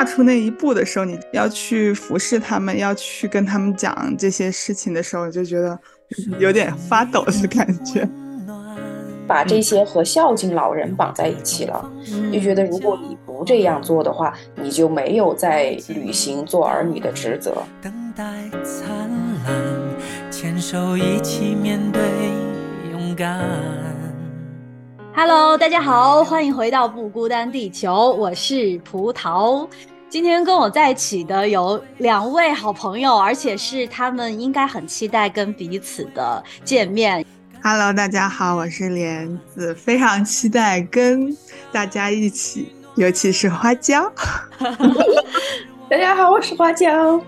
踏出那一步的时候，你要去服侍他们，要去跟他们讲这些事情的时候，就觉得有点发抖的感觉。把这些和孝敬老人绑在一起了，就觉得如果你不这样做的话，你就没有在履行做儿女的职责。等待灿烂，牵手一起面对勇敢。Hello，大家好，欢迎回到不孤单地球，我是葡萄。今天跟我在一起的有两位好朋友，而且是他们应该很期待跟彼此的见面。Hello，大家好，我是莲子，非常期待跟大家一起，尤其是花椒。大家好，我是花椒。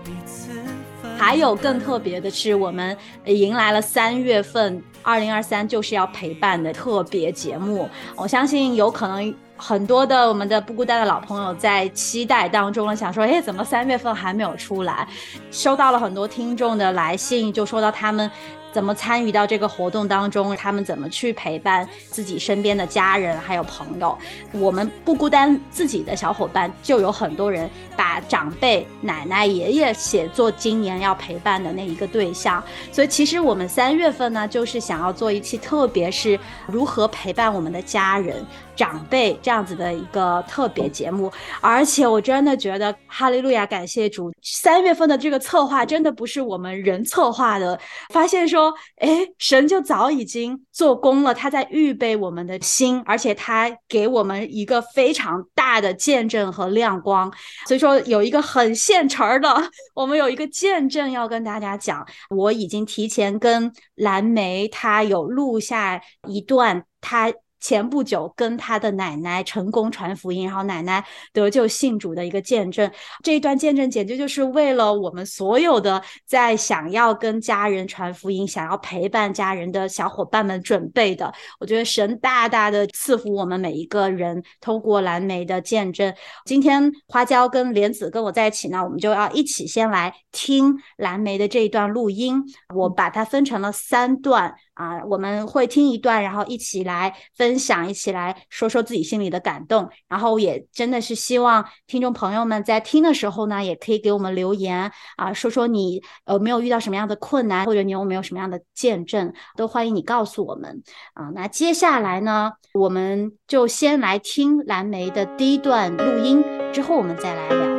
还有更特别的是，我们迎来了三月份，二零二三就是要陪伴的特别节目。我相信有可能很多的我们的不孤单的老朋友在期待当中了，想说，哎，怎么三月份还没有出来？收到了很多听众的来信，就说到他们。怎么参与到这个活动当中？他们怎么去陪伴自己身边的家人还有朋友？我们不孤单，自己的小伙伴就有很多人把长辈、奶奶、爷爷写作今年要陪伴的那一个对象。所以其实我们三月份呢，就是想要做一期，特别是如何陪伴我们的家人。长辈这样子的一个特别节目，而且我真的觉得哈利路亚，感谢主，三月份的这个策划真的不是我们人策划的，发现说，哎，神就早已经做工了，他在预备我们的心，而且他给我们一个非常大的见证和亮光，所以说有一个很现成的，我们有一个见证要跟大家讲，我已经提前跟蓝莓他有录下一段他。前不久跟他的奶奶成功传福音，然后奶奶得救信主的一个见证，这一段见证简直就是为了我们所有的在想要跟家人传福音、想要陪伴家人的小伙伴们准备的。我觉得神大大的赐福我们每一个人，通过蓝莓的见证。今天花椒跟莲子跟我在一起呢，我们就要一起先来听蓝莓的这一段录音。我把它分成了三段。啊，我们会听一段，然后一起来分享，一起来说说自己心里的感动。然后也真的是希望听众朋友们在听的时候呢，也可以给我们留言啊，说说你有没有遇到什么样的困难，或者你有没有什么样的见证，都欢迎你告诉我们啊。那接下来呢，我们就先来听蓝莓的第一段录音，之后我们再来聊。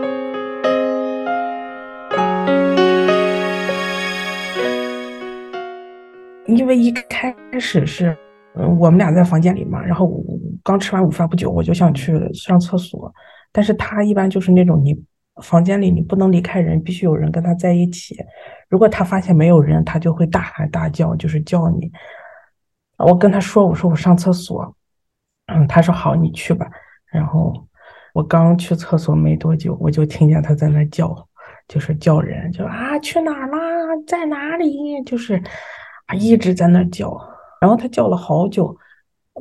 因为一开始是，嗯，我们俩在房间里嘛，然后刚吃完午饭不久，我就想去上厕所，但是他一般就是那种你房间里你不能离开人，必须有人跟他在一起。如果他发现没有人，他就会大喊大叫，就是叫你。我跟他说，我说我上厕所，嗯，他说好，你去吧。然后我刚去厕所没多久，我就听见他在那叫，就是叫人，就啊去哪儿啦，在哪里，就是。他一直在那叫，然后他叫了好久，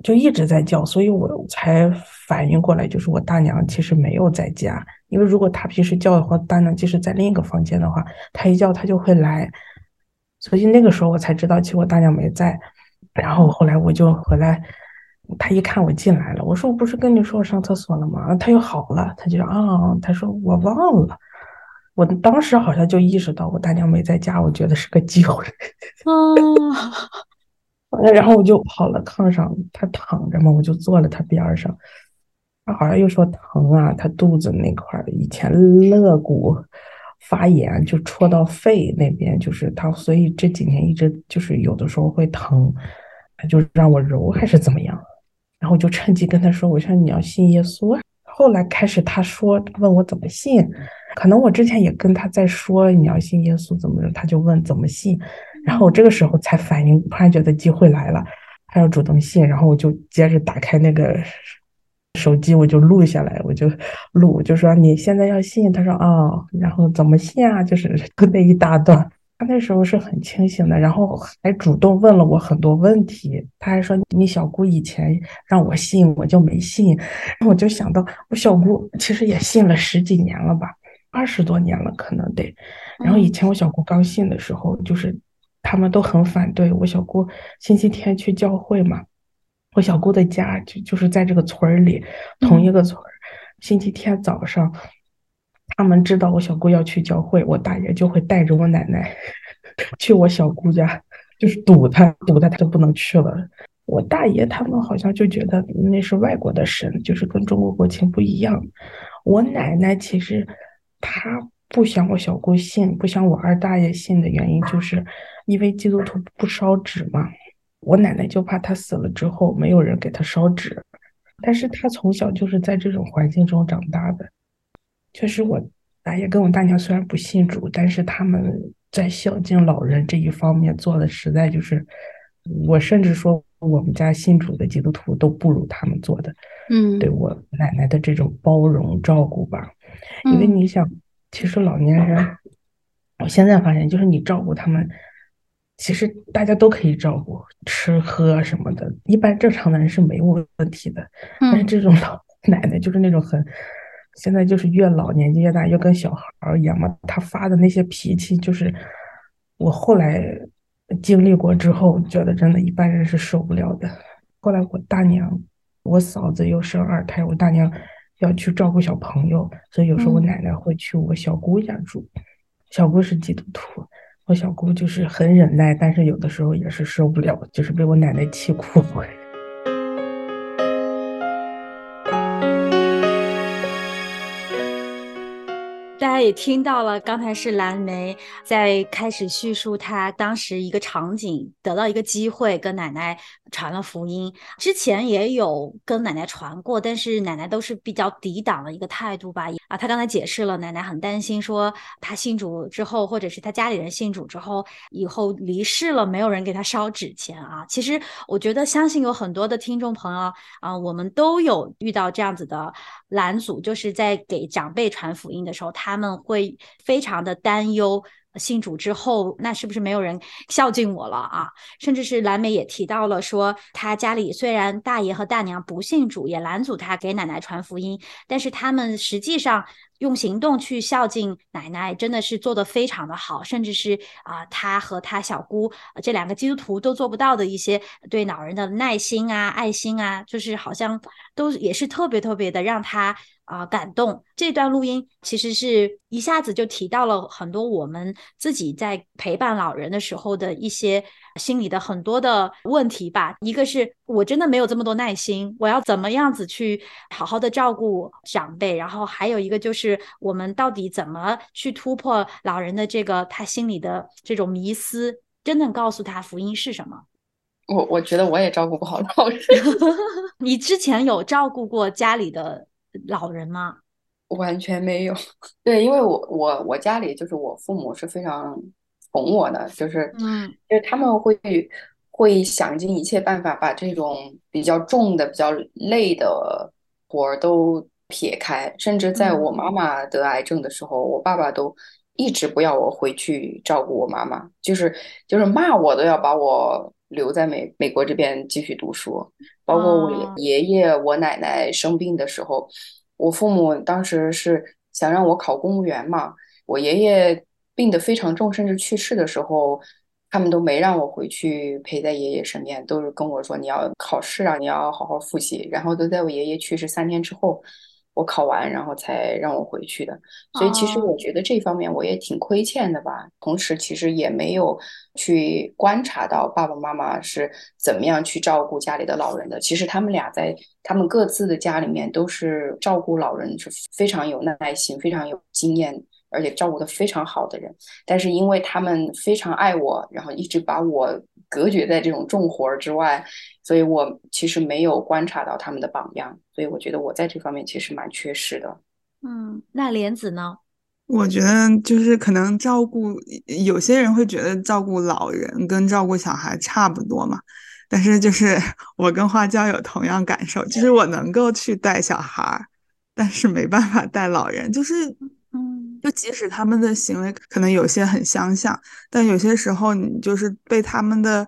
就一直在叫，所以我才反应过来，就是我大娘其实没有在家。因为如果他平时叫的话，大娘即使在另一个房间的话，他一叫他就会来。所以那个时候我才知道，其实我大娘没在。然后后来我就回来，他一看我进来了，我说我不是跟你说我上厕所了吗？他又好了，他就啊，他说我忘了。我当时好像就意识到我大娘没在家，我觉得是个机会。啊 然后我就跑了炕上，她躺着嘛，我就坐了她边上。她好像又说疼啊，她肚子那块儿以前肋骨发炎，就戳到肺那边，就是她，所以这几年一直就是有的时候会疼，她就让我揉还是怎么样。然后我就趁机跟她说：“我说你要信耶稣。”后来开始她说问我怎么信。可能我之前也跟他在说你要信耶稣怎么着，他就问怎么信，然后我这个时候才反应，突然觉得机会来了，他要主动信，然后我就接着打开那个手机，我就录下来，我就录，就说你现在要信，他说啊，然后怎么信啊，就是 那一大段。他那时候是很清醒的，然后还主动问了我很多问题。他还说：“你小姑以前让我信，我就没信。”然后我就想到，我小姑其实也信了十几年了吧。二十多年了，可能得。然后以前我小姑刚信的时候，就是他们都很反对我小姑星期天去教会嘛。我小姑的家就就是在这个村儿里，同一个村儿。星期天早上，他们知道我小姑要去教会，我大爷就会带着我奶奶 去我小姑家，就是堵她，堵她，她就不能去了。我大爷他们好像就觉得那是外国的神，就是跟中国国情不一样。我奶奶其实她不想我小姑信，不想我二大爷信的原因，就是因为基督徒不烧纸嘛。我奶奶就怕他死了之后没有人给他烧纸，但是他从小就是在这种环境中长大的。确实，我大爷跟我大娘虽然不信主，但是他们在孝敬老人这一方面做的实在就是，我甚至说。我们家信主的基督徒都不如他们做的，嗯，对我奶奶的这种包容照顾吧，因为你想，其实老年人，我现在发现就是你照顾他们，其实大家都可以照顾，吃喝什么的，一般正常的人是没有问题的，但是这种老奶奶就是那种很，现在就是越老年纪越大，越跟小孩一样嘛，他发的那些脾气，就是我后来。经历过之后，觉得真的一般人是受不了的。后来我大娘，我嫂子又生二胎，我大娘要去照顾小朋友，所以有时候我奶奶会去我小姑家住。小姑是基督徒，我小姑就是很忍耐，但是有的时候也是受不了，就是被我奶奶气哭。大家也听到了，刚才是蓝莓在开始叙述她当时一个场景，得到一个机会跟奶奶传了福音。之前也有跟奶奶传过，但是奶奶都是比较抵挡的一个态度吧。啊，她刚才解释了，奶奶很担心，说她信主之后，或者是她家里人信主之后，以后离世了，没有人给她烧纸钱啊。其实我觉得，相信有很多的听众朋友啊，我们都有遇到这样子的拦阻，就是在给长辈传福音的时候，他。他们会非常的担忧，信主之后，那是不是没有人孝敬我了啊？甚至是蓝莓也提到了，说他家里虽然大爷和大娘不信主，也拦阻他给奶奶传福音，但是他们实际上。用行动去孝敬奶奶，真的是做的非常的好，甚至是啊，他和他小姑这两个基督徒都做不到的一些对老人的耐心啊、爱心啊，就是好像都也是特别特别的让他啊感动。这段录音其实是一下子就提到了很多我们自己在陪伴老人的时候的一些。心里的很多的问题吧，一个是我真的没有这么多耐心，我要怎么样子去好好的照顾长辈，然后还有一个就是我们到底怎么去突破老人的这个他心里的这种迷思，真正告诉他福音是什么？我我觉得我也照顾不好老人。你之前有照顾过家里的老人吗？完全没有。对，因为我我我家里就是我父母是非常。宠我的就是，嗯，就是他们会会想尽一切办法把这种比较重的、比较累的活儿都撇开。甚至在我妈妈得癌症的时候，我爸爸都一直不要我回去照顾我妈妈，就是就是骂我都要把我留在美美国这边继续读书。包括我爷爷、我奶奶生病的时候，我父母当时是想让我考公务员嘛，我爷爷。病得非常重，甚至去世的时候，他们都没让我回去陪在爷爷身边，都是跟我说你要考试啊，你要好好复习。然后都在我爷爷去世三天之后，我考完，然后才让我回去的。所以其实我觉得这方面我也挺亏欠的吧。同时，其实也没有去观察到爸爸妈妈是怎么样去照顾家里的老人的。其实他们俩在他们各自的家里面都是照顾老人是非常有耐心、非常有经验。而且照顾的非常好的人，但是因为他们非常爱我，然后一直把我隔绝在这种重活儿之外，所以我其实没有观察到他们的榜样，所以我觉得我在这方面其实蛮缺失的。嗯，那莲子呢？我觉得就是可能照顾有些人会觉得照顾老人跟照顾小孩差不多嘛，但是就是 我跟花椒有同样感受，就是我能够去带小孩，但是没办法带老人，就是嗯。就即使他们的行为可能有些很相像，但有些时候你就是被他们的，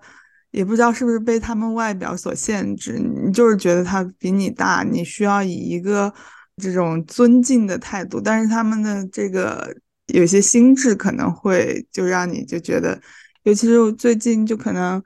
也不知道是不是被他们外表所限制，你就是觉得他比你大，你需要以一个这种尊敬的态度，但是他们的这个有些心智可能会就让你就觉得，尤其是最近就可能，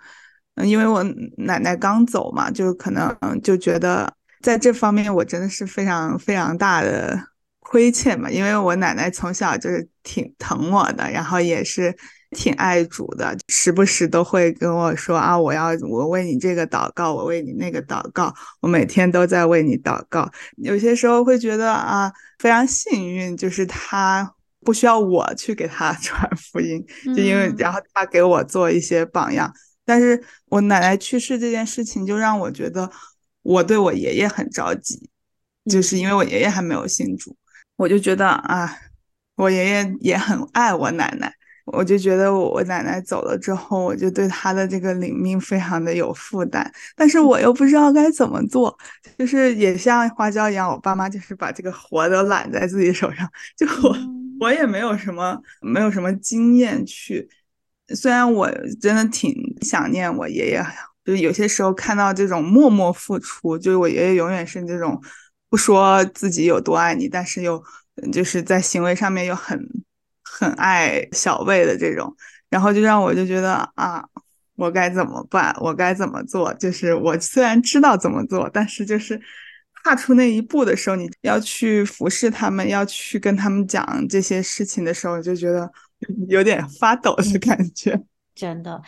嗯，因为我奶奶刚走嘛，就可能就觉得在这方面我真的是非常非常大的。亏欠嘛，因为我奶奶从小就是挺疼我的，然后也是挺爱主的，时不时都会跟我说啊，我要我为你这个祷告，我为你那个祷告，我每天都在为你祷告。有些时候会觉得啊，非常幸运，就是他不需要我去给他 传福音，就因为然后他给我做一些榜样。但是我奶奶去世这件事情，就让我觉得我对我爷爷很着急，就是因为我爷爷还没有信主。我就觉得啊，我爷爷也很爱我奶奶，我就觉得我奶奶走了之后，我就对她的这个领命非常的有负担，但是我又不知道该怎么做，就是也像花椒一样，我爸妈就是把这个活都揽在自己手上，就我我也没有什么没有什么经验去，虽然我真的挺想念我爷爷，就是有些时候看到这种默默付出，就是我爷爷永远是这种。不说自己有多爱你，但是又就是在行为上面又很很爱小魏的这种，然后就让我就觉得啊，我该怎么办？我该怎么做？就是我虽然知道怎么做，但是就是踏出那一步的时候，你要去服侍他们，要去跟他们讲这些事情的时候，就觉得有点发抖的感觉，真的。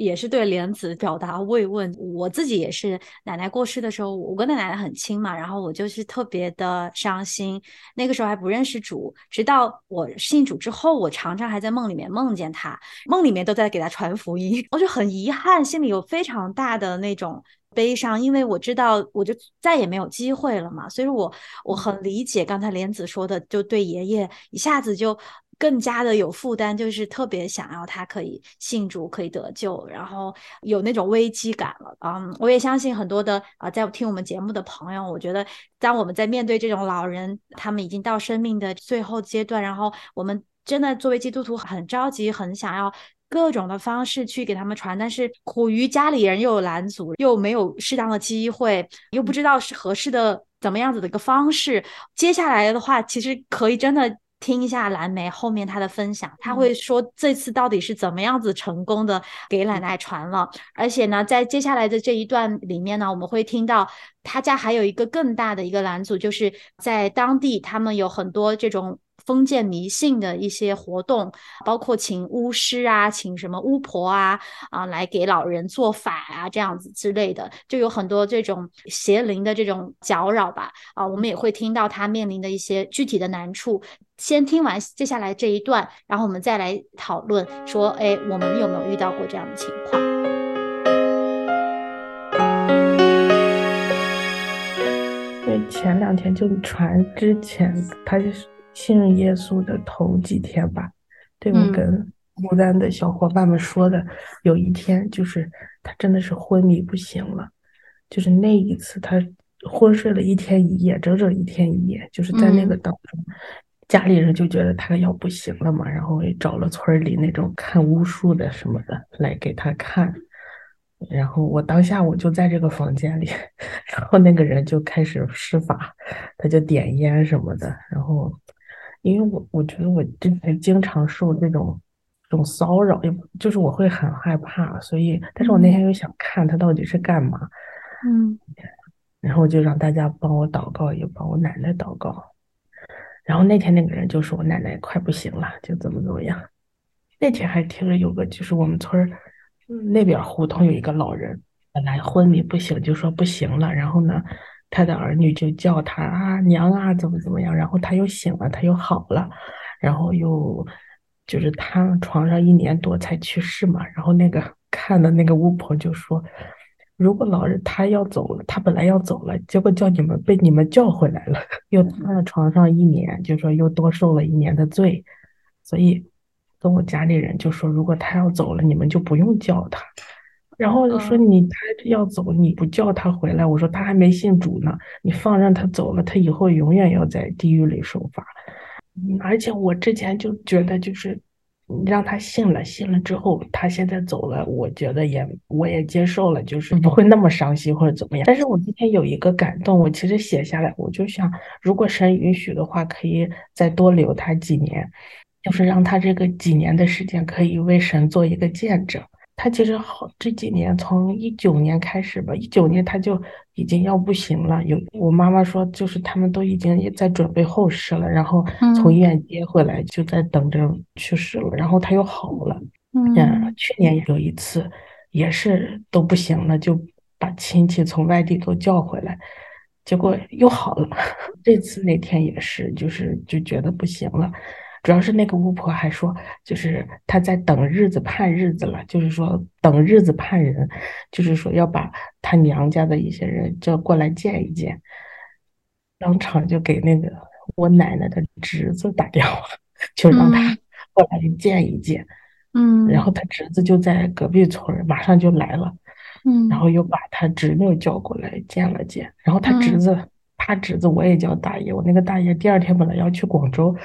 也是对莲子表达慰问。我自己也是，奶奶过世的时候，我跟奶奶很亲嘛，然后我就是特别的伤心。那个时候还不认识主，直到我信主之后，我常常还在梦里面梦见他，梦里面都在给他传福音，我就很遗憾，心里有非常大的那种悲伤，因为我知道我就再也没有机会了嘛。所以，我我很理解刚才莲子说的，就对爷爷一下子就。更加的有负担，就是特别想要他可以信主，可以得救，然后有那种危机感了。嗯，我也相信很多的啊，在听我们节目的朋友，我觉得当我们在面对这种老人，他们已经到生命的最后阶段，然后我们真的作为基督徒很着急，很想要各种的方式去给他们传，但是苦于家里人又有拦阻，又没有适当的机会，又不知道是合适的怎么样子的一个方式。接下来的话，其实可以真的。听一下蓝莓后面他的分享，他会说这次到底是怎么样子成功的给奶奶传了，而且呢，在接下来的这一段里面呢，我们会听到他家还有一个更大的一个拦阻，就是在当地他们有很多这种。封建迷信的一些活动，包括请巫师啊，请什么巫婆啊，啊，来给老人做法啊，这样子之类的，就有很多这种邪灵的这种搅扰吧。啊，我们也会听到他面临的一些具体的难处。先听完接下来这一段，然后我们再来讨论，说，哎，我们有没有遇到过这样的情况？对，前两天就传之前，他就是。信耶稣的头几天吧，对我跟孤单的小伙伴们说的，有一天就是他真的是昏迷不醒了，就是那一次他昏睡了一天一夜，整整一天一夜，就是在那个当中，家里人就觉得他要不行了嘛，然后也找了村里那种看巫术的什么的来给他看。然后我当下我就在这个房间里，然后那个人就开始施法，他就点烟什么的，然后因为我我觉得我之前经常受这种这种骚扰，也就是我会很害怕，所以但是我那天又想看他到底是干嘛，嗯，然后就让大家帮我祷告，也帮我奶奶祷告，然后那天那个人就说我奶奶快不行了，就怎么怎么样，那天还听着有个就是我们村儿。那边胡同有一个老人，本来昏迷不醒，就说不行了。然后呢，他的儿女就叫他啊娘啊怎么怎么样。然后他又醒了，他又好了。然后又就是瘫床上一年多才去世嘛。然后那个 看的那个巫婆就说，如果老人他要走了，他本来要走了，结果叫你们被你们叫回来了，又瘫在床上一年，就说又多受了一年的罪，所以。跟我家里人就说，如果他要走了，你们就不用叫他。然后就说你他要走，你不叫他回来。我说他还没信主呢，你放任他走了，他以后永远要在地狱里受罚。而且我之前就觉得，就是让他信了，信了之后，他现在走了，我觉得也我也接受了，就是不会那么伤心或者怎么样。但是我今天有一个感动，我其实写下来，我就想，如果神允许的话，可以再多留他几年。就是让他这个几年的时间可以为神做一个见证，他其实好这几年，从一九年开始吧，一九年他就已经要不行了。有我妈妈说，就是他们都已经也在准备后事了，然后从医院接回来，就在等着去世了。然后他又好了。嗯，去年有一次也是都不行了，就把亲戚从外地都叫回来，结果又好了。这次那天也是，就是就觉得不行了。主要是那个巫婆还说，就是她在等日子盼日子了，就是说等日子盼人，就是说要把她娘家的一些人叫过来见一见，当场就给那个我奶奶的侄子打电话，就让他过来见一见。嗯，然后他侄子就在隔壁村，马上就来了。嗯，然后又把他侄女叫过来见了见，然后他侄子，他侄子我也叫大爷，我那个大爷第二天本来要去广州。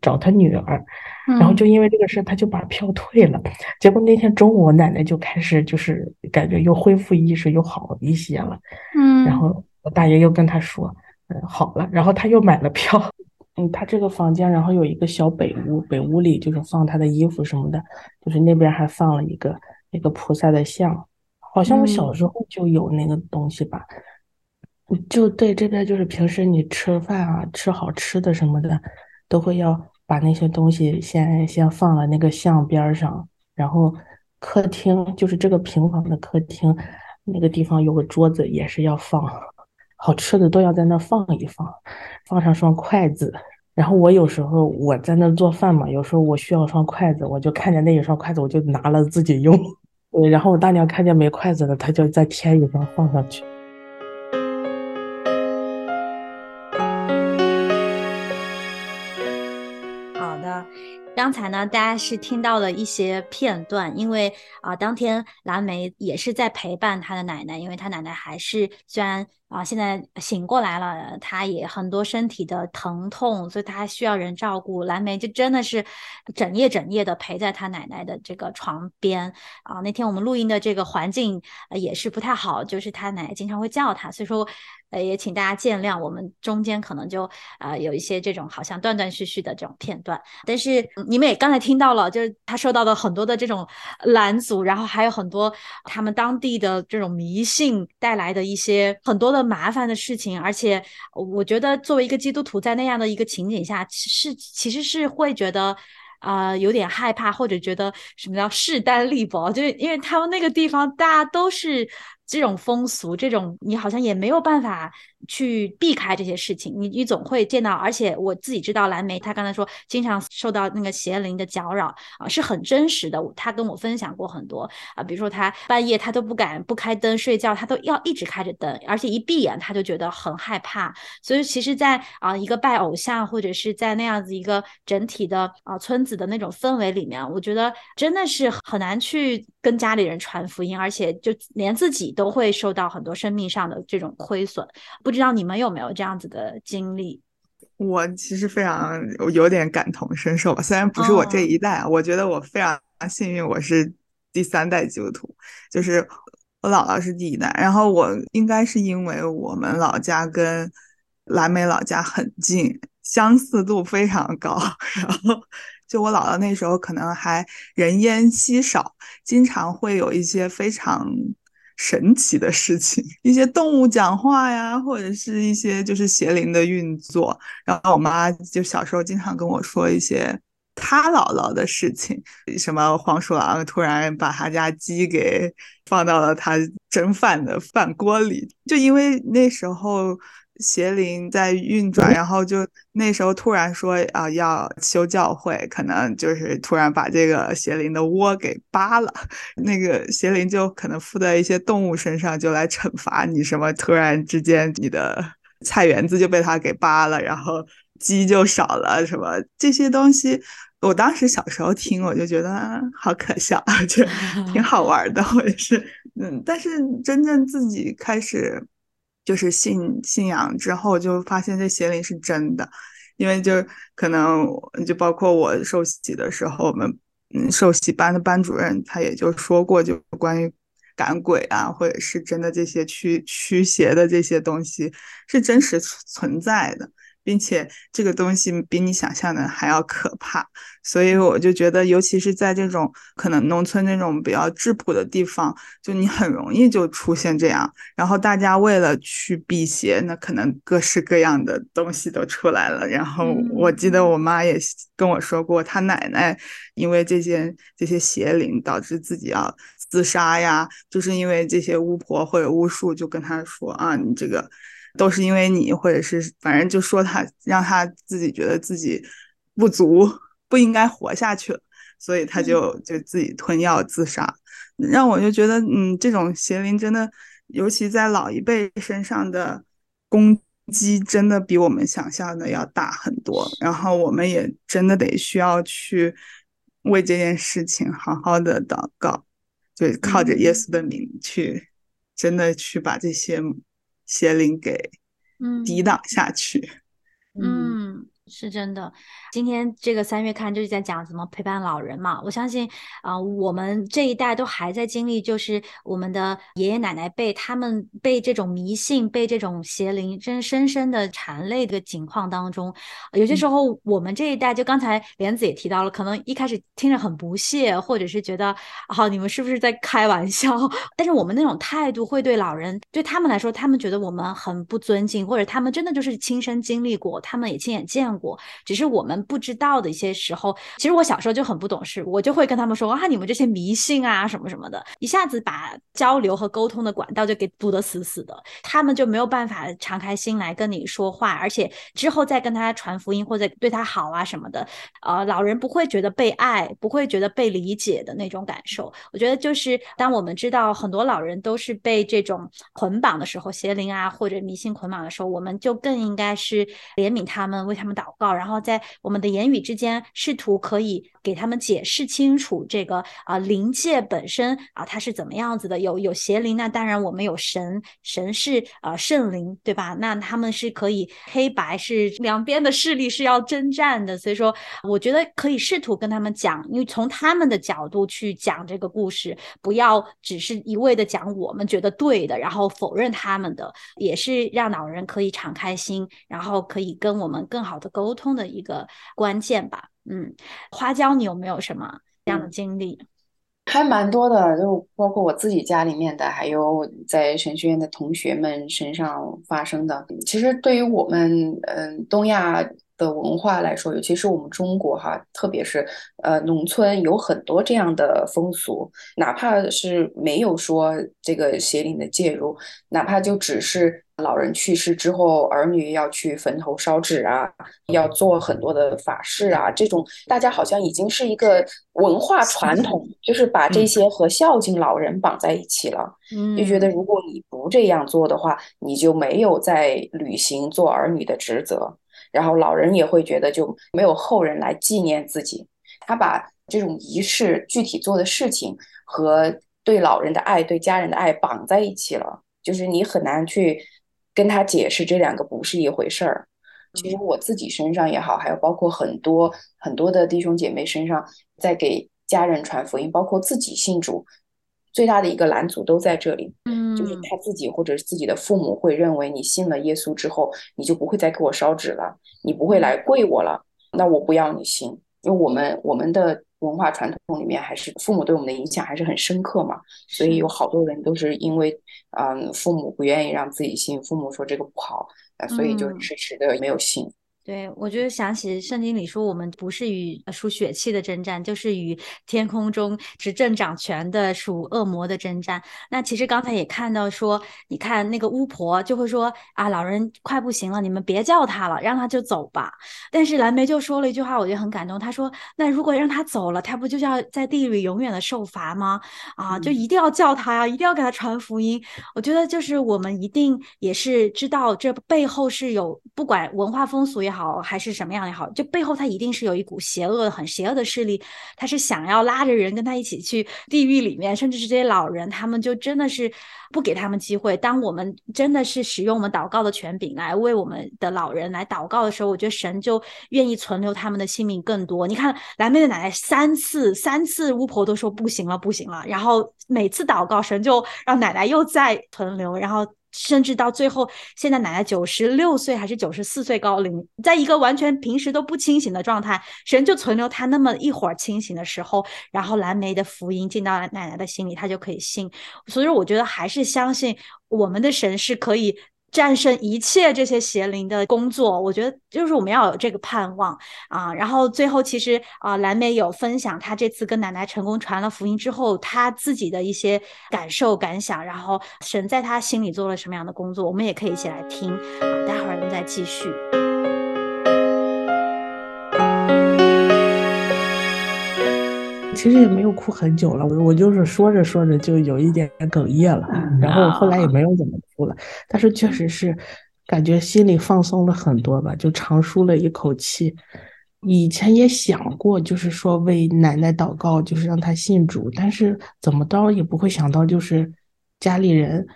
找他女儿，然后就因为这个事，他就把票退了。结果那天中午，我奶奶就开始就是感觉又恢复意识，又好一些了。嗯，然后我大爷又跟他说，嗯，好了。然后他又买了票。嗯，他这个房间，然后有一个小北屋，北屋里就是放他的衣服什么的，就是那边还放了一个那个菩萨的像，好像我小时候就有那个东西吧。就对这边就是平时你吃饭啊，吃好吃的什么的。都会要把那些东西先先放了那个像边上，然后客厅就是这个平房的客厅，那个地方有个桌子也是要放好吃的都要在那放一放，放上双筷子。然后我有时候我在那做饭嘛，有时候我需要双筷子，我就看见那一双筷子，我就拿了自己用。对，然后我大娘看见没筷子了，她就再添一双放上去。刚才呢，大家是听到了一些片段，因为啊，当天蓝莓也是在陪伴他的奶奶，因为他奶奶还是虽然啊现在醒过来了，他也很多身体的疼痛，所以他需要人照顾。蓝莓就真的是整夜整夜的陪在他奶奶的这个床边啊。那天我们录音的这个环境也是不太好，就是他奶奶经常会叫他，所以说。呃，也请大家见谅，我们中间可能就啊有一些这种好像断断续续的这种片段，但是你们也刚才听到了，就是他受到的很多的这种拦阻，然后还有很多他们当地的这种迷信带来的一些很多的麻烦的事情，而且我觉得作为一个基督徒，在那样的一个情景下，是其实是会觉得啊有点害怕，或者觉得什么叫势单力薄，就是因为他们那个地方大家都是。这种风俗，这种你好像也没有办法去避开这些事情，你你总会见到。而且我自己知道，蓝莓他刚才说经常受到那个邪灵的搅扰啊，是很真实的。他跟我分享过很多啊，比如说他半夜他都不敢不开灯睡觉，他都要一直开着灯，而且一闭眼他就觉得很害怕。所以其实，在啊一个拜偶像或者是在那样子一个整体的啊村子的那种氛围里面，我觉得真的是很难去跟家里人传福音，而且就连自己。都会受到很多生命上的这种亏损，不知道你们有没有这样子的经历？我其实非常有点感同身受吧，虽然不是我这一代，我觉得我非常幸运，我是第三代基督徒，就是我姥姥是第一代，然后我应该是因为我们老家跟蓝莓老家很近，相似度非常高，然后就我姥姥那时候可能还人烟稀少，经常会有一些非常。神奇的事情，一些动物讲话呀，或者是一些就是邪灵的运作。然后我妈就小时候经常跟我说一些她姥姥的事情，什么黄鼠狼突然把她家鸡给放到了她蒸饭的饭锅里，就因为那时候。邪灵在运转，然后就那时候突然说啊要修教会，可能就是突然把这个邪灵的窝给扒了，那个邪灵就可能附在一些动物身上，就来惩罚你。什么突然之间你的菜园子就被他给扒了，然后鸡就少了，什么这些东西，我当时小时候听我就觉得好可笑，就挺好玩的，或者是嗯，但是真正自己开始。就是信信仰之后，就发现这邪灵是真的，因为就可能就包括我受洗的时候，我们嗯受洗班的班主任他也就说过，就关于赶鬼啊，或者是真的这些驱驱邪的这些东西是真实存在的。并且这个东西比你想象的还要可怕，所以我就觉得，尤其是在这种可能农村那种比较质朴的地方，就你很容易就出现这样。然后大家为了去辟邪，那可能各式各样的东西都出来了。然后我记得我妈也跟我说过，她奶奶因为这些这些邪灵导致自己要自杀呀，就是因为这些巫婆或者巫术就跟她说啊，你这个。都是因为你，或者是反正就说他，让他自己觉得自己不足，不应该活下去了，所以他就就自己吞药自杀。让我就觉得，嗯，这种邪灵真的，尤其在老一辈身上的攻击，真的比我们想象的要大很多。然后我们也真的得需要去为这件事情好好的祷告，就靠着耶稣的名去，真的去把这些。邪灵给抵挡下去，嗯。是真的，今天这个三月刊就是在讲怎么陪伴老人嘛。我相信啊，我们这一代都还在经历，就是我们的爷爷奶奶辈，他们被这种迷信、被这种邪灵真深深的缠累的情况当中。有些时候，我们这一代，就刚才莲子也提到了，可能一开始听着很不屑，或者是觉得啊，你们是不是在开玩笑？但是我们那种态度，会对老人，对他们来说，他们觉得我们很不尊敬，或者他们真的就是亲身经历过，他们也亲眼见过。过，只是我们不知道的一些时候。其实我小时候就很不懂事，我就会跟他们说啊，你们这些迷信啊，什么什么的，一下子把交流和沟通的管道就给堵得死死的，他们就没有办法敞开心来跟你说话，而且之后再跟他传福音或者对他好啊什么的，呃，老人不会觉得被爱，不会觉得被理解的那种感受。我觉得就是当我们知道很多老人都是被这种捆绑的时候，邪灵啊或者迷信捆绑的时候，我们就更应该是怜悯他们，为他们祷。告，然后在我们的言语之间试图可以给他们解释清楚这个啊灵界本身啊它是怎么样子的，有有邪灵，那当然我们有神，神是啊圣灵，对吧？那他们是可以黑白是两边的势力是要征战的，所以说我觉得可以试图跟他们讲，因为从他们的角度去讲这个故事，不要只是一味的讲我们觉得对的，然后否认他们的，也是让老人可以敞开心，然后可以跟我们更好的沟。沟通的一个关键吧，嗯，花椒，你有没有什么这样的经历？还蛮多的，就包括我自己家里面的，还有在神学院的同学们身上发生的。其实对于我们，嗯，东亚。的文化来说，尤其是我们中国哈，特别是呃农村有很多这样的风俗，哪怕是没有说这个邪灵的介入，哪怕就只是老人去世之后，儿女要去坟头烧纸啊，要做很多的法事啊，这种大家好像已经是一个文化传统，就是把这些和孝敬老人绑在一起了，就觉得如果你不这样做的话，你就没有在履行做儿女的职责。然后老人也会觉得就没有后人来纪念自己，他把这种仪式具体做的事情和对老人的爱、对家人的爱绑在一起了，就是你很难去跟他解释这两个不是一回事儿。其实我自己身上也好，还有包括很多很多的弟兄姐妹身上，在给家人传福音，包括自己信主。最大的一个拦阻都在这里，嗯，就是他自己或者是自己的父母会认为你信了耶稣之后，你就不会再给我烧纸了，你不会来跪我了，那我不要你信，因为我们我们的文化传统里面还是父母对我们的影响还是很深刻嘛，所以有好多人都是因为，嗯，父母不愿意让自己信，父母说这个不好，呃所以就迟迟的没有信。对，我就想起圣经里说，我们不是与属血气的征战，就是与天空中执政掌权的属恶魔的征战。那其实刚才也看到说，你看那个巫婆就会说啊，老人快不行了，你们别叫他了，让他就走吧。但是蓝莓就说了一句话，我觉得很感动。他说，那如果让他走了，他不就要在地里永远的受罚吗？啊，就一定要叫他呀，一定要给他传福音。我觉得就是我们一定也是知道这背后是有不管文化风俗也。好还是什么样也好，就背后他一定是有一股邪恶、很邪恶的势力，他是想要拉着人跟他一起去地狱里面，甚至是这些老人，他们就真的是不给他们机会。当我们真的是使用我们祷告的权柄来为我们的老人来祷告的时候，我觉得神就愿意存留他们的性命更多。你看蓝妹的奶奶三次三次巫婆都说不行了不行了，然后每次祷告神就让奶奶又再存留，然后。甚至到最后，现在奶奶九十六岁还是九十四岁高龄，在一个完全平时都不清醒的状态，神就存留他那么一会儿清醒的时候，然后蓝莓的福音进到奶奶的心里，他就可以信。所以说，我觉得还是相信我们的神是可以。战胜一切这些邪灵的工作，我觉得就是我们要有这个盼望啊。然后最后，其实啊，蓝莓有分享他这次跟奶奶成功传了福音之后，他自己的一些感受感想，然后神在他心里做了什么样的工作，我们也可以一起来听啊。待会儿我们再继续。其实也没有哭很久了，我我就是说着说着就有一点哽咽了，然后后来也没有怎么哭了，但是确实是感觉心里放松了很多吧，就长舒了一口气。以前也想过，就是说为奶奶祷告，就是让她信主，但是怎么着也不会想到，就是家里人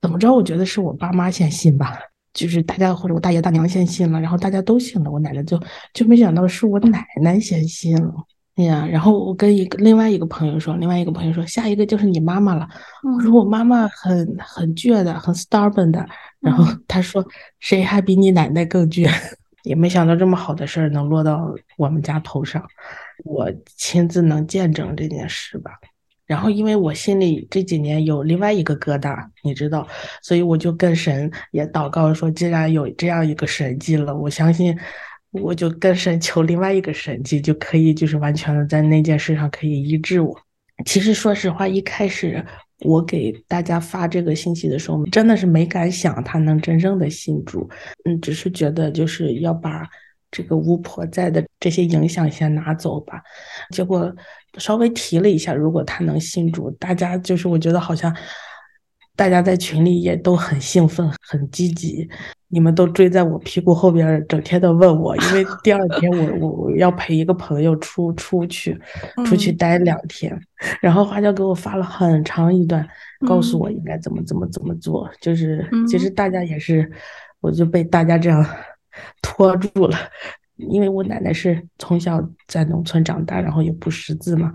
怎么着，我觉得是我爸妈先信吧，就是大家或者我大爷大娘先信了，然后大家都信了，我奶奶就就没想到是我奶奶先信了。哎呀，然后我跟一个另外一个朋友说，另外一个朋友说，下一个就是你妈妈了。我说我妈妈很很倔的，很 stubborn 的。然后他说，谁还比你奶奶更倔？也没想到这么好的事儿能落到我们家头上，我亲自能见证这件事吧。然后因为我心里这几年有另外一个疙瘩，你知道，所以我就跟神也祷告说，既然有这样一个神迹了，我相信。我就跟神求另外一个神迹，就可以就是完全的在那件事上可以医治我。其实说实话，一开始我给大家发这个信息的时候，真的是没敢想他能真正的信主，嗯，只是觉得就是要把这个巫婆在的这些影响先拿走吧。结果稍微提了一下，如果他能信主，大家就是我觉得好像大家在群里也都很兴奋、很积极。你们都追在我屁股后边，整天的问我，因为第二天我我我要陪一个朋友出出去，出去待两天，然后花椒给我发了很长一段，告诉我应该怎么怎么怎么做，就是其实大家也是，我就被大家这样拖住了，因为我奶奶是从小在农村长大，然后也不识字嘛，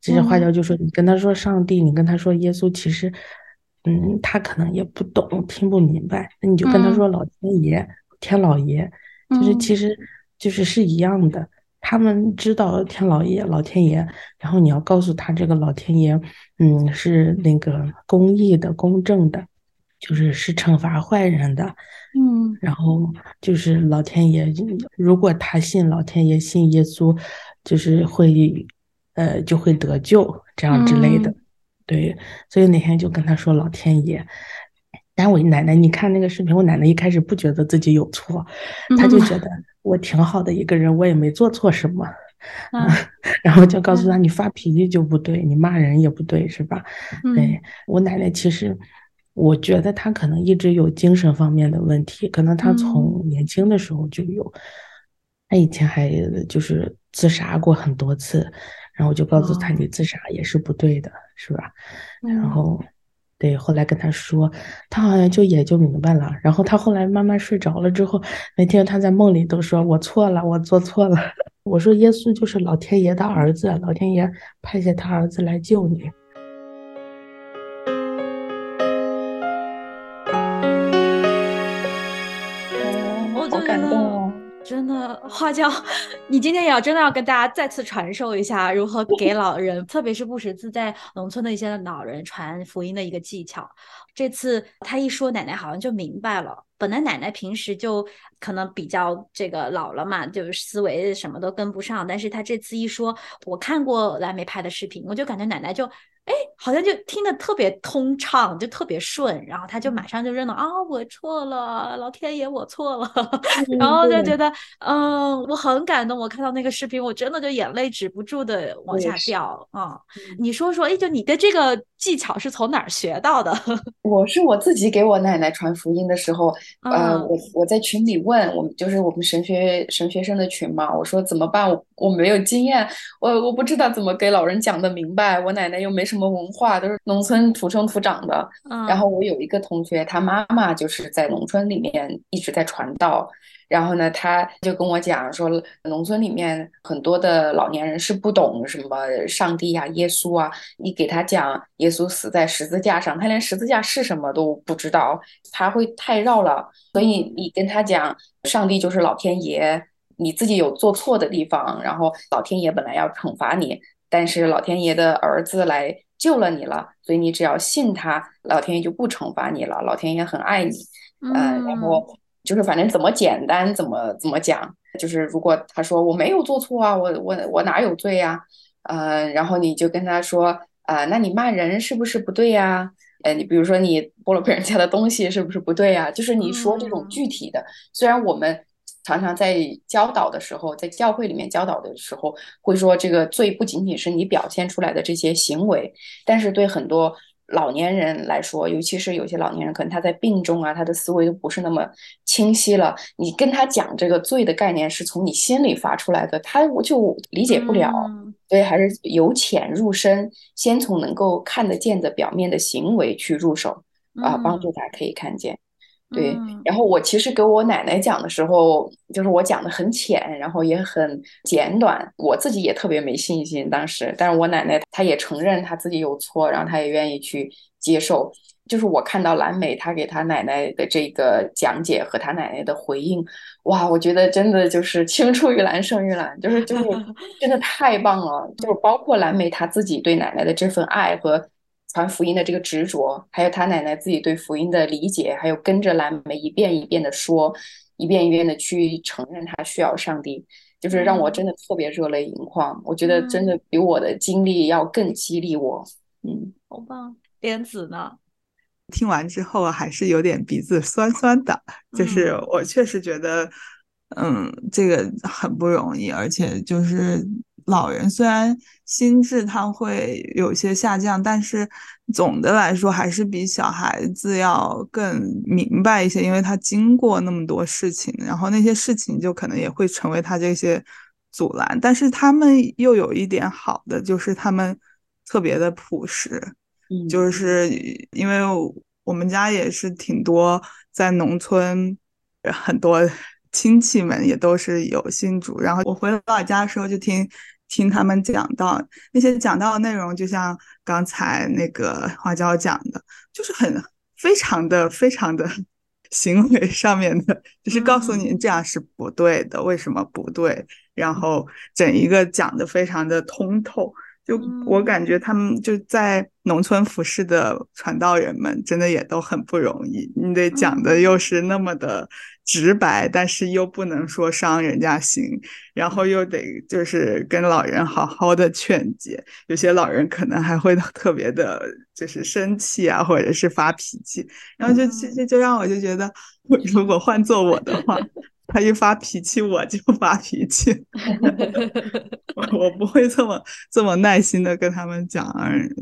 其实花椒就说你跟他说上帝，你跟他说耶稣，其实。嗯，他可能也不懂，听不明白。那你就跟他说老天爷、天老爷，就是其实就是是一样的。他们知道天老爷、老天爷，然后你要告诉他这个老天爷，嗯，是那个公义的、公正的，就是是惩罚坏人的。嗯，然后就是老天爷，如果他信老天爷、信耶稣，就是会呃就会得救，这样之类的。对，所以那天就跟他说老天爷，但我奶奶，你看那个视频，我奶奶一开始不觉得自己有错，她就觉得我挺好的一个人，我也没做错什么 然后就告诉他你发脾气就不对，你骂人也不对，是吧？对我奶奶其实，我觉得她可能一直有精神方面的问题，可能她从年轻的时候就有，她以前还就是自杀过很多次。然后我就告诉他，你自杀也是不对的，是吧？然后，对，后来跟他说，他好像就也就明白了。然后他后来慢慢睡着了之后，那天他在梦里都说：“我错了，我做错了。”我说：“耶稣就是老天爷的儿子，老天爷派下他儿子来救你。”的花椒，你今天也要真的要跟大家再次传授一下如何给老人，特别是不识字在农村的一些老人传福音的一个技巧。这次他一说，奶奶好像就明白了。本来奶奶平时就可能比较这个老了嘛，就是思维什么都跟不上。但是他这次一说，我看过蓝莓拍的视频，我就感觉奶奶就。哎，好像就听得特别通畅，就特别顺，然后他就马上就认了啊，我错了，老天爷，我错了，然后就觉得，嗯，我很感动。我看到那个视频，我真的就眼泪止不住的往下掉啊。你说说，哎，就你的这个技巧是从哪儿学到的？我是我自己给我奶奶传福音的时候，呃，我我在群里问我们，就是我们神学神学生的群嘛，我说怎么办？我我没有经验，我我不知道怎么给老人讲的明白，我奶奶又没什什么文化，都是农村土生土长的。然后我有一个同学，他妈妈就是在农村里面一直在传道。然后呢，他就跟我讲说，农村里面很多的老年人是不懂什么上帝呀、耶稣啊。你给他讲耶稣死在十字架上，他连十字架是什么都不知道，他会太绕了。所以你跟他讲，上帝就是老天爷，你自己有做错的地方，然后老天爷本来要惩罚你，但是老天爷的儿子来救了你了，所以你只要信他，老天爷就不惩罚你了，老天爷很爱你。嗯，然后。就是反正怎么简单怎么怎么讲，就是如果他说我没有做错啊，我我我哪有罪呀？呃，然后你就跟他说啊，那你骂人是不是不对呀？呃，你比如说你剥了别人家的东西是不是不对呀？就是你说这种具体的，虽然我们常常在教导的时候，在教会里面教导的时候会说这个罪不仅仅是你表现出来的这些行为，但是对很多。老年人来说，尤其是有些老年人，可能他在病中啊，他的思维都不是那么清晰了。你跟他讲这个罪的概念是从你心里发出来的，他就理解不了。所以还是由浅入深，先从能够看得见的表面的行为去入手啊，帮助他可以看见。对，然后我其实给我奶奶讲的时候，就是我讲的很浅，然后也很简短，我自己也特别没信心当时。但是我奶奶她也承认她自己有错，然后她也愿意去接受。就是我看到蓝莓她给她奶奶的这个讲解和她奶奶的回应，哇，我觉得真的就是青出于蓝胜于蓝，就是就是 真的太棒了。就是包括蓝莓她自己对奶奶的这份爱和。传福音的这个执着，还有他奶奶自己对福音的理解，还有跟着蓝莓一遍一遍的说，一遍一遍的去承认他需要上帝，就是让我真的特别热泪盈眶。我觉得真的比我的经历要更激励我。嗯，好棒。莲子呢？听完之后还是有点鼻子酸酸的，就是我确实觉得，嗯，这个很不容易，而且就是。老人虽然心智他会有些下降，但是总的来说还是比小孩子要更明白一些，因为他经过那么多事情，然后那些事情就可能也会成为他这些阻拦。但是他们又有一点好的，就是他们特别的朴实，就是因为我们家也是挺多在农村，很多亲戚们也都是有新主，然后我回老家的时候就听。听他们讲到那些讲到的内容，就像刚才那个花椒讲的，就是很非常的非常的行为上面的，就是告诉你这样是不对的，为什么不对，然后整一个讲的非常的通透。就我感觉他们就在农村服饰的传道人们，真的也都很不容易。你得讲的又是那么的直白，但是又不能说伤人家心，然后又得就是跟老人好好的劝解。有些老人可能还会特别的，就是生气啊，或者是发脾气。然后就其实就让我就觉得，如果换做我的话。他一发脾气，我就 发脾气。我不会这么这么耐心的跟他们讲，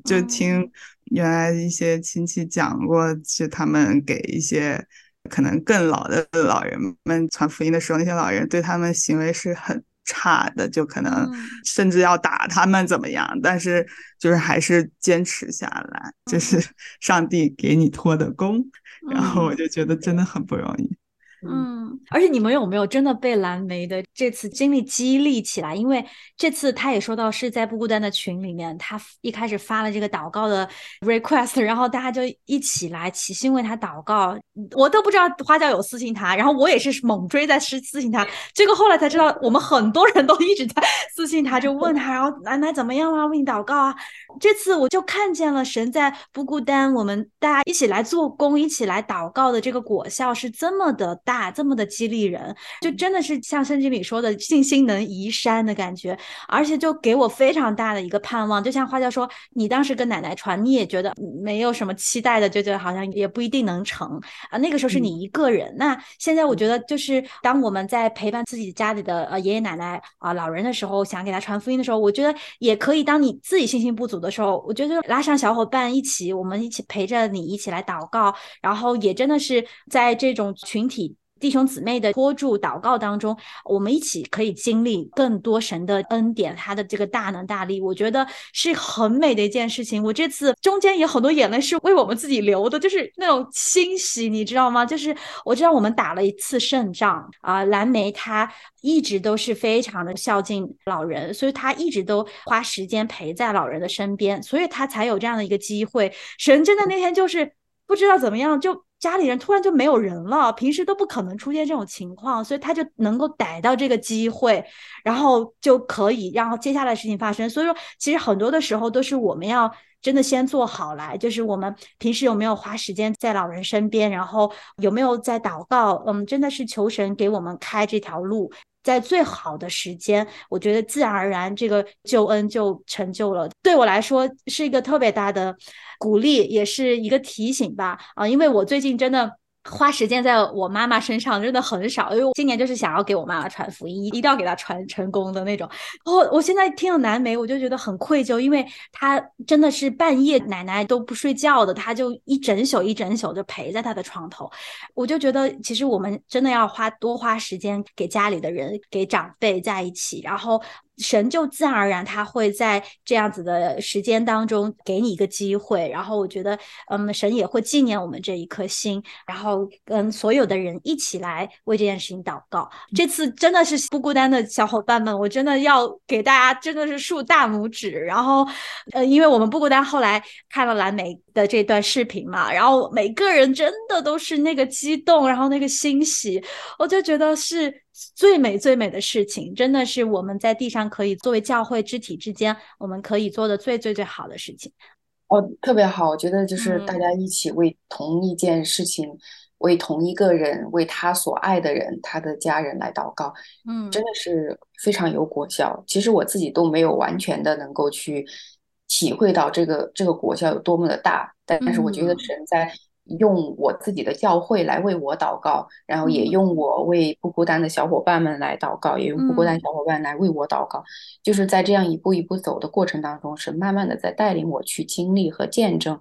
就听原来一些亲戚讲过，是他们给一些可能更老的老人们传福音的时候，那些老人对他们行为是很差的，就可能甚至要打他们怎么样，但是就是还是坚持下来，这是上帝给你托的功。然后我就觉得真的很不容易。嗯，而且你们有没有真的被蓝莓的这次经历激励起来？因为这次他也说到是在不孤单的群里面，他一开始发了这个祷告的 request，然后大家就一起来齐心为他祷告。我都不知道花椒有私信他，然后我也是猛追在私私信他，结果后来才知道，我们很多人都一直在 私信他，就问他，然后奶奶怎么样啊？为你祷告啊！这次我就看见了神在不孤单，我们大家一起来做工，一起来祷告的这个果效是这么的大。大这么的激励人，就真的是像圣经里说的，信心能移山的感觉，而且就给我非常大的一个盼望。就像花椒说，你当时跟奶奶传，你也觉得没有什么期待的，就觉得好像也不一定能成啊。那个时候是你一个人，那现在我觉得就是当我们在陪伴自己家里的呃爷爷奶奶啊老人的时候，想给他传福音的时候，我觉得也可以。当你自己信心不足的时候，我觉得拉上小伙伴一起，我们一起陪着你一起来祷告，然后也真的是在这种群体。弟兄姊妹的托住祷告当中，我们一起可以经历更多神的恩典，他的这个大能大力，我觉得是很美的一件事情。我这次中间也很多眼泪是为我们自己流的，就是那种欣喜，你知道吗？就是我知道我们打了一次胜仗啊，蓝莓他一直都是非常的孝敬老人，所以他一直都花时间陪在老人的身边，所以他才有这样的一个机会。神真的那天就是不知道怎么样就。家里人突然就没有人了，平时都不可能出现这种情况，所以他就能够逮到这个机会，然后就可以让接下来事情发生。所以说，其实很多的时候都是我们要真的先做好来，就是我们平时有没有花时间在老人身边，然后有没有在祷告，嗯，真的是求神给我们开这条路。在最好的时间，我觉得自然而然这个救恩就成就了。对我来说是一个特别大的鼓励，也是一个提醒吧。啊，因为我最近真的。花时间在我妈妈身上真的很少，因为我今年就是想要给我妈妈传福音，一定要给她传成功的那种。我我现在听了南梅，我就觉得很愧疚，因为她真的是半夜奶奶都不睡觉的，她就一整宿一整宿就陪在她的床头。我就觉得其实我们真的要花多花时间给家里的人、给长辈在一起，然后。神就自然而然，他会在这样子的时间当中给你一个机会，然后我觉得，嗯，神也会纪念我们这一颗心，然后跟所有的人一起来为这件事情祷告。这次真的是不孤单的小伙伴们，我真的要给大家真的是竖大拇指。然后，呃，因为我们不孤单后来看了蓝莓的这段视频嘛，然后每个人真的都是那个激动，然后那个欣喜，我就觉得是。最美最美的事情，真的是我们在地上可以作为教会肢体之间，我们可以做的最最最好的事情。哦，特别好，我觉得就是大家一起为同一件事情，为同一个人，为他所爱的人，他的家人来祷告，嗯，真的是非常有果效。其实我自己都没有完全的能够去体会到这个这个果效有多么的大，但但是我觉得神在。用我自己的教会来为我祷告，然后也用我为不孤单的小伙伴们来祷告，也用不孤单小伙伴来为我祷告。就是在这样一步一步走的过程当中，是慢慢的在带领我去经历和见证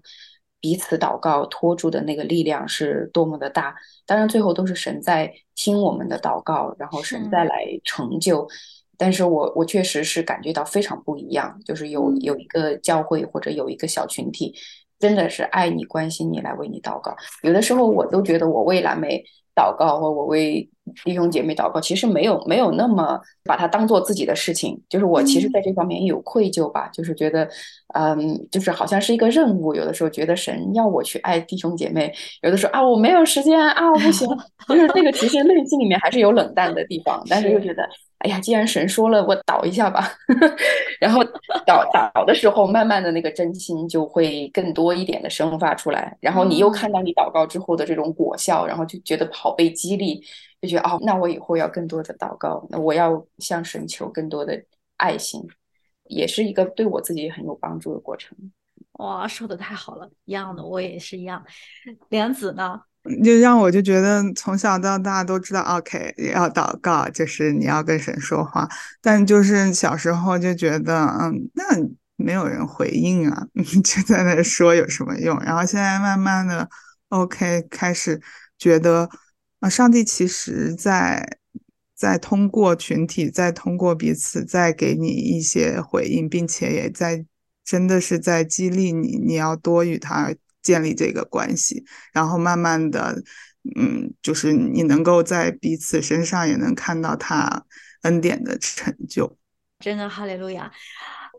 彼此祷告托住的那个力量是多么的大。当然，最后都是神在听我们的祷告，然后神再来成就。但是我我确实是感觉到非常不一样，就是有有一个教会或者有一个小群体。真的是爱你、关心你，来为你祷告。有的时候我都觉得，我为蓝莓祷告，或我为弟兄姐妹祷告，其实没有没有那么把它当做自己的事情。就是我其实在这方面有愧疚吧，就是觉得，嗯，就是好像是一个任务。有的时候觉得神要我去爱弟兄姐妹，有的时候啊，我没有时间啊我，不行。就是那个其实内心里面还是有冷淡的地方，但是又觉得。哎呀，既然神说了，我祷一下吧。然后祷祷的时候，慢慢的那个真心就会更多一点的生发出来。然后你又看到你祷告之后的这种果效，然后就觉得好被激励，就觉得哦，那我以后要更多的祷告，那我要向神求更多的爱心，也是一个对我自己很有帮助的过程。哇，说的太好了，一样的，我也是一样。莲子呢？就让我就觉得从小到大都知道，OK，要祷告，就是你要跟神说话。但就是小时候就觉得，嗯，那没有人回应啊，就在那说有什么用？然后现在慢慢的，OK，开始觉得啊，上帝其实在在通过群体，在通过彼此，在给你一些回应，并且也在真的是在激励你，你要多与他。建立这个关系，然后慢慢的，嗯，就是你能够在彼此身上也能看到他恩典的成就。真的，哈利路亚。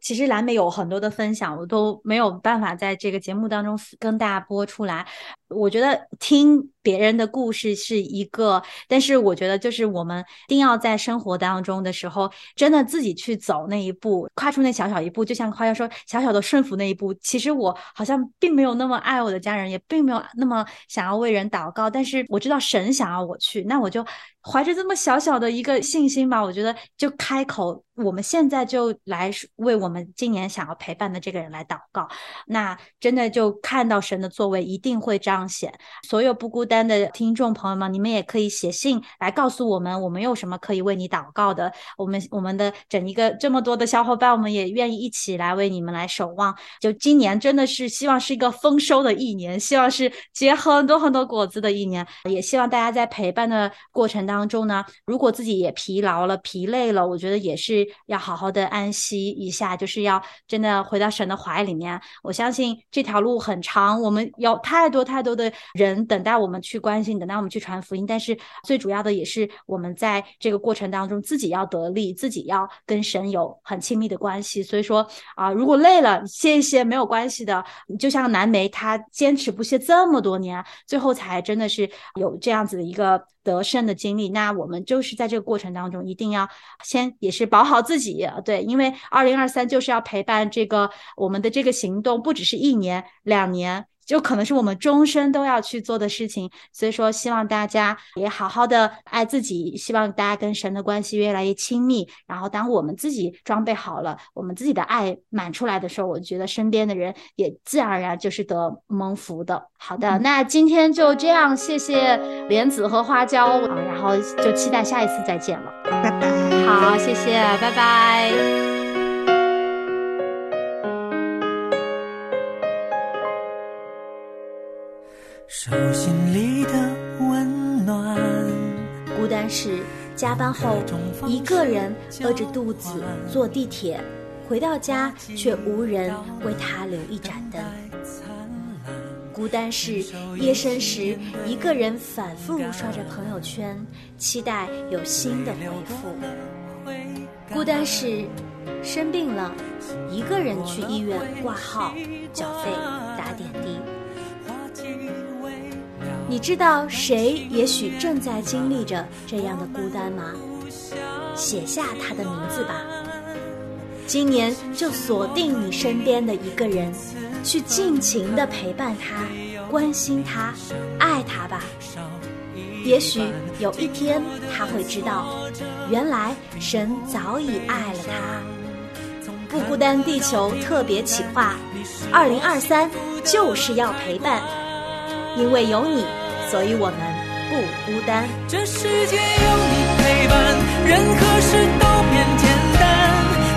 其实蓝莓有很多的分享，我都没有办法在这个节目当中跟大家播出来。我觉得听别人的故事是一个，但是我觉得就是我们一定要在生活当中的时候，真的自己去走那一步，跨出那小小一步。就像花要说，小小的顺服那一步。其实我好像并没有那么爱我的家人，也并没有那么想要为人祷告，但是我知道神想要我去，那我就怀着这么小小的一个信心吧。我觉得就开口，我们现在就来为我们今年想要陪伴的这个人来祷告。那真的就看到神的作为，一定会。彰显所有不孤。单的听众朋友们，你们也可以写信来告诉我们，我们有什么可以为你祷告的。我们我们的整一个这么多的小伙伴，我们也愿意一起来为你们来守望。就今年真的是希望是一个丰收的一年，希望是结很多很多果子的一年。也希望大家在陪伴的过程当中呢，如果自己也疲劳了、疲累了，我觉得也是要好好的安息一下，就是要真的回到神的怀里面。我相信这条路很长，我们有太多太多的人等待我们去关心，等待我们去传福音。但是最主要的也是我们在这个过程当中自己要得力，自己要跟神有很亲密的关系。所以说啊，如果累了歇一歇没有关系的。就像南梅，他坚持不懈这么多年，最后才真的是有这样子的一个得胜的经历。那我们就是在这个过程当中，一定要先也是保好自己，对，因为二零二三就是要陪伴这个我们的这个行动，不只是一年两年。就可能是我们终身都要去做的事情，所以说希望大家也好好的爱自己，希望大家跟神的关系越来越亲密。然后当我们自己装备好了，我们自己的爱满出来的时候，我觉得身边的人也自然而然就是得蒙福的。好的，那今天就这样，谢谢莲子和花椒啊，然后就期待下一次再见了，拜拜。好，谢谢，拜拜。手心里的温暖。孤单是加班后一个人饿着肚子坐地铁，回到家却无人为他留一盏灯。孤单是夜深时一个人反复刷着朋友圈，期待有新的回复。孤单是生病了，一个人去医院挂号、缴费、打点滴。你知道谁也许正在经历着这样的孤单吗？写下他的名字吧。今年就锁定你身边的一个人，去尽情的陪伴他，关心他，爱他吧。也许有一天他会知道，原来神早已爱了他。不孤单地球特别企划，二零二三就是要陪伴，因为有你。所以我们不孤单。这世界有你陪伴，任何事都变简单。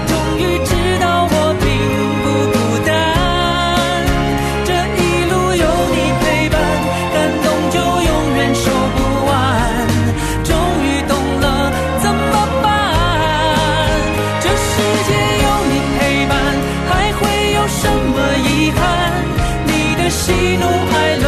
终于知道我并不孤单。这一路有你陪伴，感动就永远说不完。终于懂了怎么办？这世界有你陪伴，还会有什么遗憾？你的喜怒哀乐，